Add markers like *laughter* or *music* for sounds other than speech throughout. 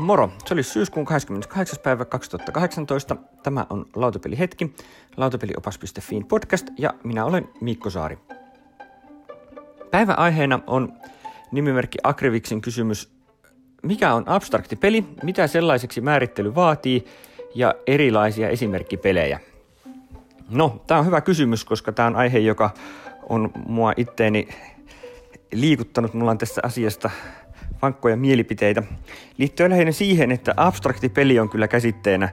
Moro! Se oli syyskuun 28. päivä 2018. Tämä on Lautapelihetki, lautapeliopas.fiin podcast ja minä olen Mikko Saari. Päivän aiheena on nimimerkki Akriviksin kysymys, mikä on abstrakti peli, mitä sellaiseksi määrittely vaatii ja erilaisia esimerkkipelejä. No, tämä on hyvä kysymys, koska tämä on aihe, joka on mua itteeni liikuttanut. Mulla on tässä asiasta vankkoja mielipiteitä. Liittyen lähinnä siihen, että abstrakti peli on kyllä käsitteenä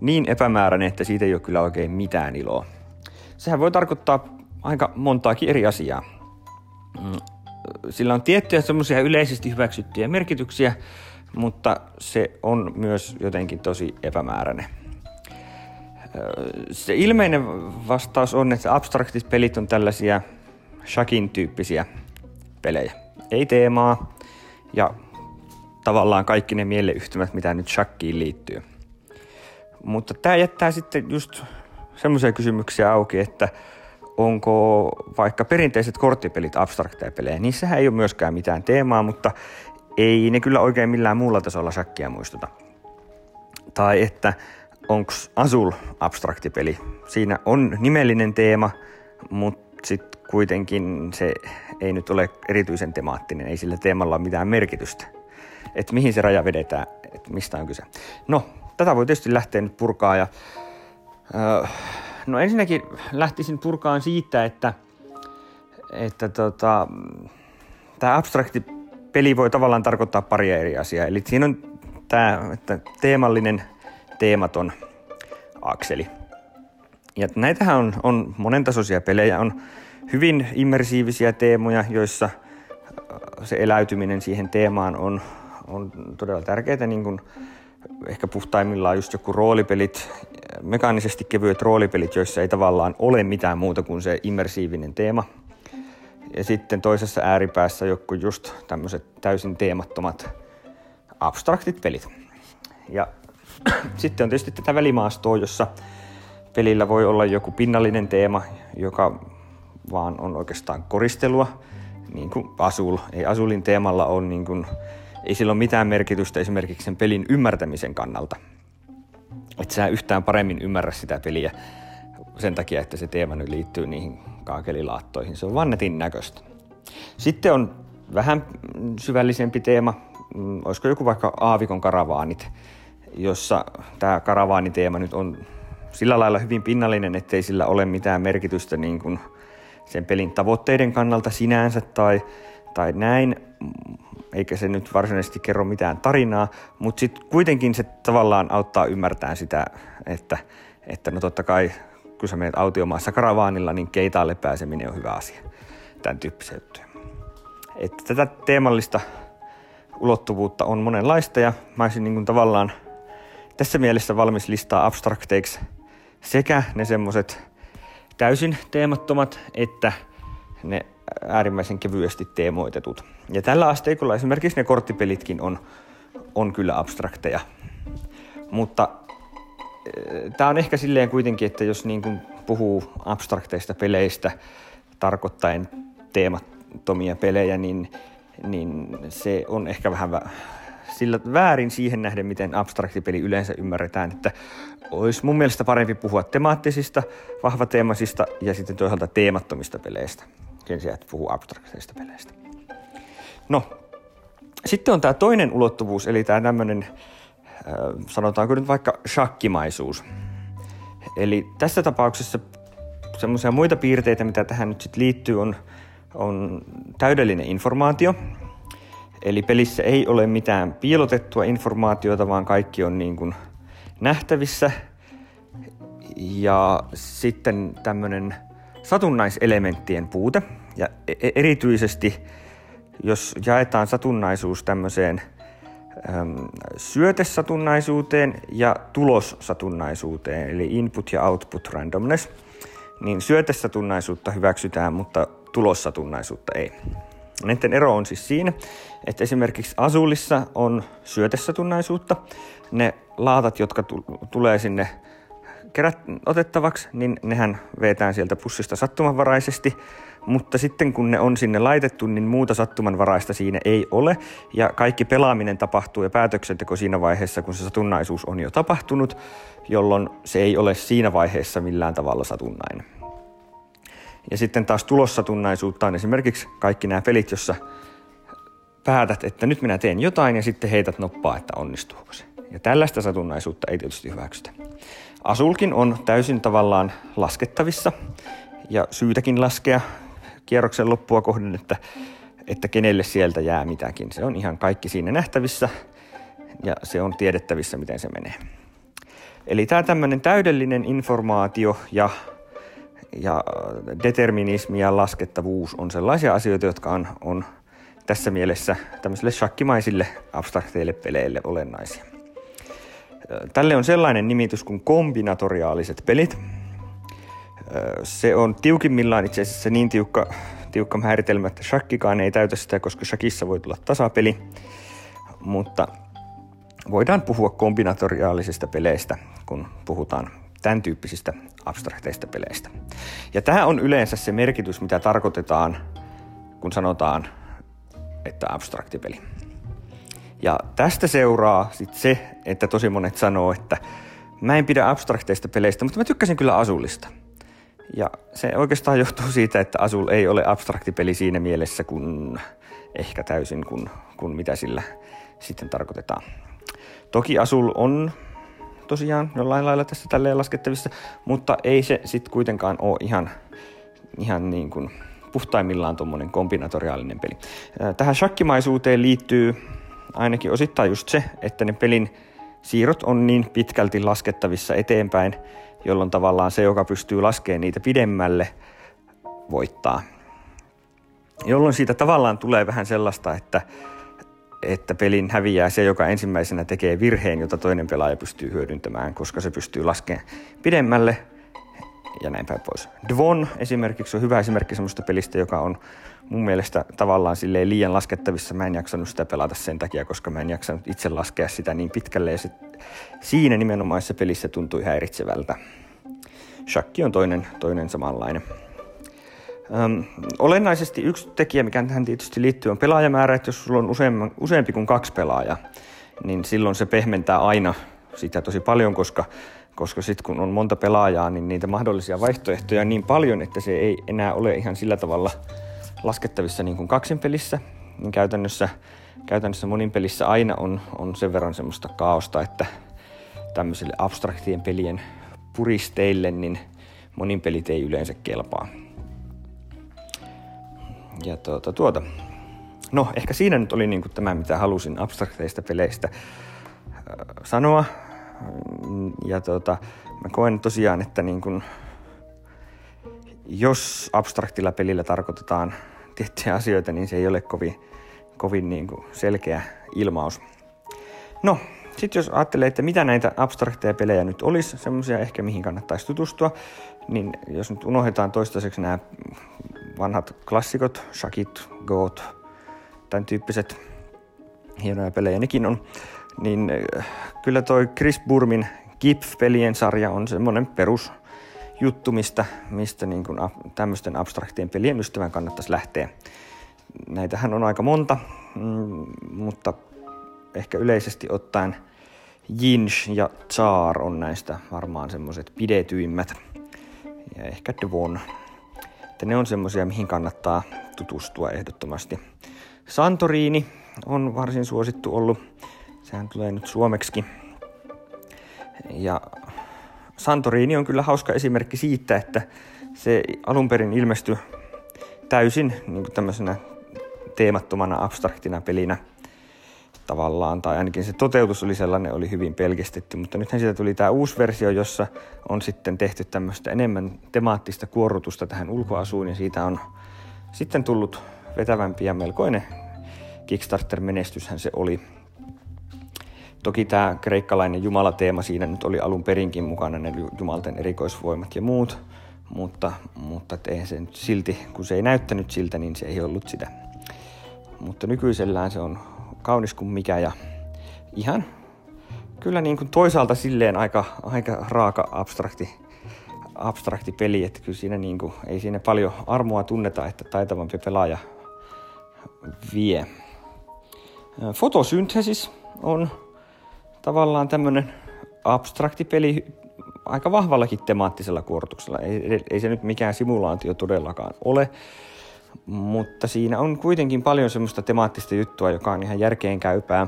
niin epämääräinen, että siitä ei ole kyllä oikein mitään iloa. Sehän voi tarkoittaa aika montaakin eri asiaa. Mm, sillä on tiettyjä semmoisia yleisesti hyväksyttyjä merkityksiä, mutta se on myös jotenkin tosi epämääräinen. Se ilmeinen vastaus on, että abstraktit pelit on tällaisia shakin tyyppisiä pelejä. Ei teemaa, ja tavallaan kaikki ne mieleyhtymät, mitä nyt shakkiin liittyy. Mutta tämä jättää sitten just semmoisia kysymyksiä auki, että onko vaikka perinteiset korttipelit abstrakteja pelejä. Niissähän ei ole myöskään mitään teemaa, mutta ei ne kyllä oikein millään muulla tasolla shakkia muistuta. Tai että onko Azul abstraktipeli. Siinä on nimellinen teema, mutta sitten kuitenkin se ei nyt ole erityisen temaattinen, ei sillä teemalla ole mitään merkitystä. Että mihin se raja vedetään, että mistä on kyse. No, tätä voi tietysti lähteä nyt purkaa ja öö, no ensinnäkin lähtisin purkaan siitä, että, että tota, tämä abstrakti peli voi tavallaan tarkoittaa paria eri asiaa. Eli siinä on tämä että teemallinen, teematon akseli. Ja näitähän on, on monentasoisia pelejä, on hyvin immersiivisiä teemoja, joissa äh, se eläytyminen siihen teemaan on, on todella tärkeää, niin kuin ehkä puhtaimmillaan just joku roolipelit, mekaanisesti kevyet roolipelit, joissa ei tavallaan ole mitään muuta kuin se immersiivinen teema. Ja sitten toisessa ääripäässä joku just tämmöiset täysin teemattomat abstraktit pelit. Ja *clears throat* sitten on tietysti tätä välimaastoa, jossa pelillä voi olla joku pinnallinen teema, joka vaan on oikeastaan koristelua, niin kuin Asul. Ei Asulin teemalla ole niin kuin, ei sillä ole mitään merkitystä esimerkiksi sen pelin ymmärtämisen kannalta. Että sä yhtään paremmin ymmärrä sitä peliä sen takia, että se teema nyt liittyy niihin kaakelilaattoihin. Se on vaan netin näköistä. Sitten on vähän syvällisempi teema, mm, olisiko joku vaikka Aavikon karavaanit, jossa tämä karavaaniteema nyt on sillä lailla hyvin pinnallinen, ettei sillä ole mitään merkitystä niin kuin sen pelin tavoitteiden kannalta sinänsä tai, tai näin, eikä se nyt varsinaisesti kerro mitään tarinaa, mutta sitten kuitenkin se tavallaan auttaa ymmärtämään sitä, että, että no totta kai kun sä menet autiomaassa karavaanilla, niin keitaalle pääseminen on hyvä asia. Tämän tyyppisiä. Että tätä teemallista ulottuvuutta on monenlaista ja mä olisin niin kuin tavallaan tässä mielessä valmis listaa abstrakteiksi sekä ne semmoset täysin teemattomat että ne äärimmäisen kevyesti teemoitetut. Ja tällä asteikolla esimerkiksi ne korttipelitkin on, on kyllä abstrakteja. Mutta eh, tämä on ehkä silleen kuitenkin, että jos niin kuin puhuu abstrakteista peleistä tarkoittaen teemattomia pelejä, niin, niin se on ehkä vähän sillä väärin siihen nähden, miten abstraktipeli yleensä ymmärretään, että olisi mun mielestä parempi puhua temaattisista, vahvateemaisista ja sitten toisaalta teemattomista peleistä, sen sijaan, että puhuu abstrakteista peleistä. No, sitten on tämä toinen ulottuvuus, eli tämä tämmöinen, sanotaanko nyt vaikka shakkimaisuus. Eli tässä tapauksessa semmoisia muita piirteitä, mitä tähän nyt sitten liittyy, on, on täydellinen informaatio, Eli pelissä ei ole mitään piilotettua informaatiota, vaan kaikki on niin kuin nähtävissä. Ja sitten tämmöinen satunnaiselementtien puute. Ja e-, e-, erityisesti, jos jaetaan satunnaisuus tämmöiseen äm, syötesatunnaisuuteen ja tulossatunnaisuuteen, eli input ja output randomness, niin syötesatunnaisuutta hyväksytään, mutta tulossatunnaisuutta ei. Näiden ero on siis siinä, että esimerkiksi Azulissa on syötesatunnaisuutta. Ne laatat, jotka tulee sinne kerät, otettavaksi, niin nehän vetään sieltä pussista sattumanvaraisesti, mutta sitten kun ne on sinne laitettu, niin muuta sattumanvaraista siinä ei ole, ja kaikki pelaaminen tapahtuu ja päätöksenteko siinä vaiheessa, kun se satunnaisuus on jo tapahtunut, jolloin se ei ole siinä vaiheessa millään tavalla satunnainen. Ja sitten taas tulossatunnaisuutta on esimerkiksi kaikki nämä pelit, jossa päätät, että nyt minä teen jotain ja sitten heität noppaa, että onnistuuko se. Ja tällaista satunnaisuutta ei tietysti hyväksytä. Asulkin on täysin tavallaan laskettavissa ja syytäkin laskea kierroksen loppua kohden, että, että kenelle sieltä jää mitäkin. Se on ihan kaikki siinä nähtävissä ja se on tiedettävissä, miten se menee. Eli tämä tämmöinen täydellinen informaatio ja, ja determinismi ja laskettavuus on sellaisia asioita, jotka on, on tässä mielessä tämmöisille shakkimaisille abstrakteille peleille olennaisia. Tälle on sellainen nimitys kuin kombinatoriaaliset pelit. Se on tiukimmillaan itse asiassa niin tiukka, tiukka määritelmä, että shakkikaan ei täytä sitä, koska shakissa voi tulla tasapeli. Mutta voidaan puhua kombinatoriaalisista peleistä, kun puhutaan tämän tyyppisistä abstrakteista peleistä. Ja tämä on yleensä se merkitys, mitä tarkoitetaan, kun sanotaan, että abstraktipeli. Ja tästä seuraa sit se, että tosi monet sanoo, että mä en pidä abstrakteista peleistä, mutta mä tykkäsin kyllä Asulista. Ja se oikeastaan *laughs* johtuu siitä, että Asul ei ole abstraktipeli siinä mielessä, kun ehkä täysin kuin, kun mitä sillä sitten tarkoitetaan. Toki Asul on tosiaan jollain lailla tässä tälleen laskettavissa, mutta ei se sitten kuitenkaan ole ihan, ihan niin kuin puhtaimmillaan tuommoinen kombinatoriaalinen peli. Tähän shakkimaisuuteen liittyy ainakin osittain just se, että ne pelin siirrot on niin pitkälti laskettavissa eteenpäin, jolloin tavallaan se, joka pystyy laskemaan niitä pidemmälle, voittaa. Jolloin siitä tavallaan tulee vähän sellaista, että, että pelin häviää se, joka ensimmäisenä tekee virheen, jota toinen pelaaja pystyy hyödyntämään, koska se pystyy laskemaan pidemmälle ja näin päin pois. Dvon esimerkiksi on hyvä esimerkki semmoista pelistä, joka on mun mielestä tavallaan silleen liian laskettavissa. Mä en jaksanut sitä pelata sen takia, koska mä en jaksanut itse laskea sitä niin pitkälle ja sit siinä nimenomaisessa pelissä tuntui häiritsevältä. Shakki on toinen, toinen samanlainen. Öm, olennaisesti yksi tekijä, mikä tähän tietysti liittyy, on pelaajamäärä, että jos sulla on useampi, useampi kuin kaksi pelaajaa, niin silloin se pehmentää aina sitä tosi paljon, koska koska sitten kun on monta pelaajaa, niin niitä mahdollisia vaihtoehtoja on niin paljon, että se ei enää ole ihan sillä tavalla laskettavissa niin kuin kaksin pelissä, niin käytännössä, käytännössä monin pelissä aina on, on sen verran semmoista kaaosta, että tämmöisille abstraktien pelien puristeille, niin monin pelit ei yleensä kelpaa. Ja tuota, tuota. No, ehkä siinä nyt oli niin kuin tämä, mitä halusin abstrakteista peleistä sanoa ja tota, mä koen tosiaan, että niin kun, jos abstraktilla pelillä tarkoitetaan tiettyjä asioita, niin se ei ole kovin, kovin niin kuin selkeä ilmaus. No, sitten jos ajattelee, että mitä näitä abstrakteja pelejä nyt olisi, semmoisia ehkä mihin kannattaisi tutustua, niin jos nyt unohdetaan toistaiseksi nämä vanhat klassikot, Shakit, Goat, tämän tyyppiset hienoja pelejä nekin on, niin äh, kyllä toi Chris Burmin GIF-pelien sarja on semmoinen perusjuttu, mistä, mistä niin kuin tämmöisten abstraktien pelien ystävän kannattaisi lähteä. Näitähän on aika monta, mm, mutta ehkä yleisesti ottaen Jinch ja Tsar on näistä varmaan semmoiset pidetyimmät. Ja ehkä Devon. Että ne on semmoisia, mihin kannattaa tutustua ehdottomasti. Santorini on varsin suosittu ollut Sehän tulee nyt suomeksi. Ja Santorini on kyllä hauska esimerkki siitä, että se alun perin ilmestyi täysin niin kuin tämmöisenä teemattomana abstraktina pelinä tavallaan, tai ainakin se toteutus oli sellainen, oli hyvin pelkistetty, mutta nythän siitä tuli tämä uusi versio, jossa on sitten tehty tämmöistä enemmän temaattista kuorrutusta tähän ulkoasuun, ja siitä on sitten tullut vetävämpi ja melkoinen Kickstarter-menestyshän se oli. Toki tämä kreikkalainen jumalateema siinä nyt oli alun perinkin mukana, ne jumalten erikoisvoimat ja muut, mutta, mutta eihän se nyt silti, kun se ei näyttänyt siltä, niin se ei ollut sitä. Mutta nykyisellään se on kaunis kuin mikä ja ihan kyllä niin kuin toisaalta silleen aika, aika raaka abstrakti, abstrakti peli, että kyllä siinä niin kuin, ei siinä paljon armoa tunneta, että taitavampi pelaaja vie. Fotosynthesis on tavallaan tämmöinen abstrakti peli aika vahvallakin temaattisella kuortuksella. Ei, ei se nyt mikään simulaatio todellakaan ole, mutta siinä on kuitenkin paljon semmoista temaattista juttua, joka on ihan järkeen käypää.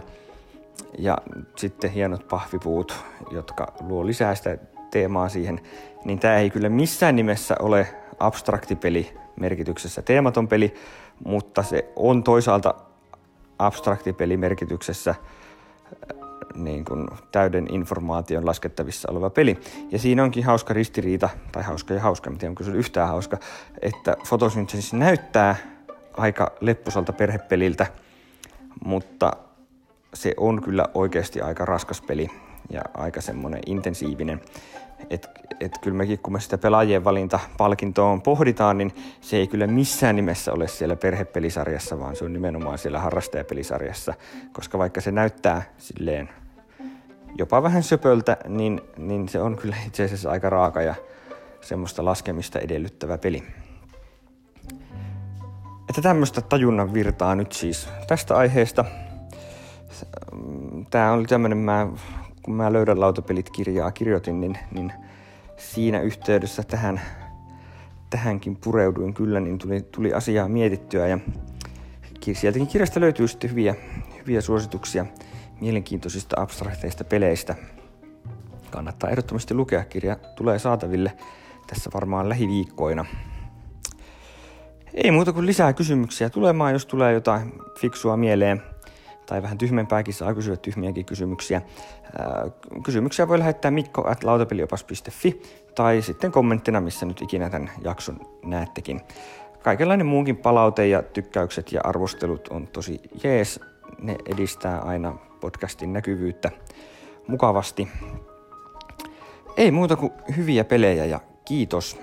Ja sitten hienot pahvipuut, jotka luo lisää sitä teemaa siihen. Niin tämä ei kyllä missään nimessä ole abstrakti peli merkityksessä teematon peli, mutta se on toisaalta abstrakti peli merkityksessä niin kuin täyden informaation laskettavissa oleva peli. Ja siinä onkin hauska ristiriita, tai hauska ja hauska, miten onko se yhtään hauska, että Photosynthesis näyttää aika leppusalta perhepeliltä, mutta se on kyllä oikeasti aika raskas peli ja aika semmoinen intensiivinen. Et, et kyllä mekin, kun me sitä pelaajien valinta palkintoon pohditaan, niin se ei kyllä missään nimessä ole siellä perhepelisarjassa, vaan se on nimenomaan siellä harrastajapelisarjassa. Koska vaikka se näyttää silleen jopa vähän söpöltä, niin, niin se on kyllä itse asiassa aika raaka ja semmoista laskemista edellyttävä peli. Että tämmöistä tajunnan virtaa nyt siis tästä aiheesta. Tämä oli tämmöinen, mä, kun mä löydän lautapelit kirjaa kirjoitin, niin, niin siinä yhteydessä tähän, tähänkin pureuduin kyllä, niin tuli, tuli asiaa mietittyä ja sieltäkin kirjasta löytyy sitten hyviä, hyviä suosituksia mielenkiintoisista abstrakteista peleistä. Kannattaa ehdottomasti lukea. Kirja tulee saataville tässä varmaan lähiviikkoina. Ei muuta kuin lisää kysymyksiä tulemaan, jos tulee jotain fiksua mieleen tai vähän tyhmempääkin, saa kysyä tyhmiäkin kysymyksiä. Kysymyksiä voi lähettää mikko at lautapeliopas.fi tai sitten kommenttina, missä nyt ikinä tämän jakson näettekin. Kaikenlainen muunkin palaute ja tykkäykset ja arvostelut on tosi jees. Ne edistää aina podcastin näkyvyyttä mukavasti. Ei muuta kuin hyviä pelejä ja kiitos.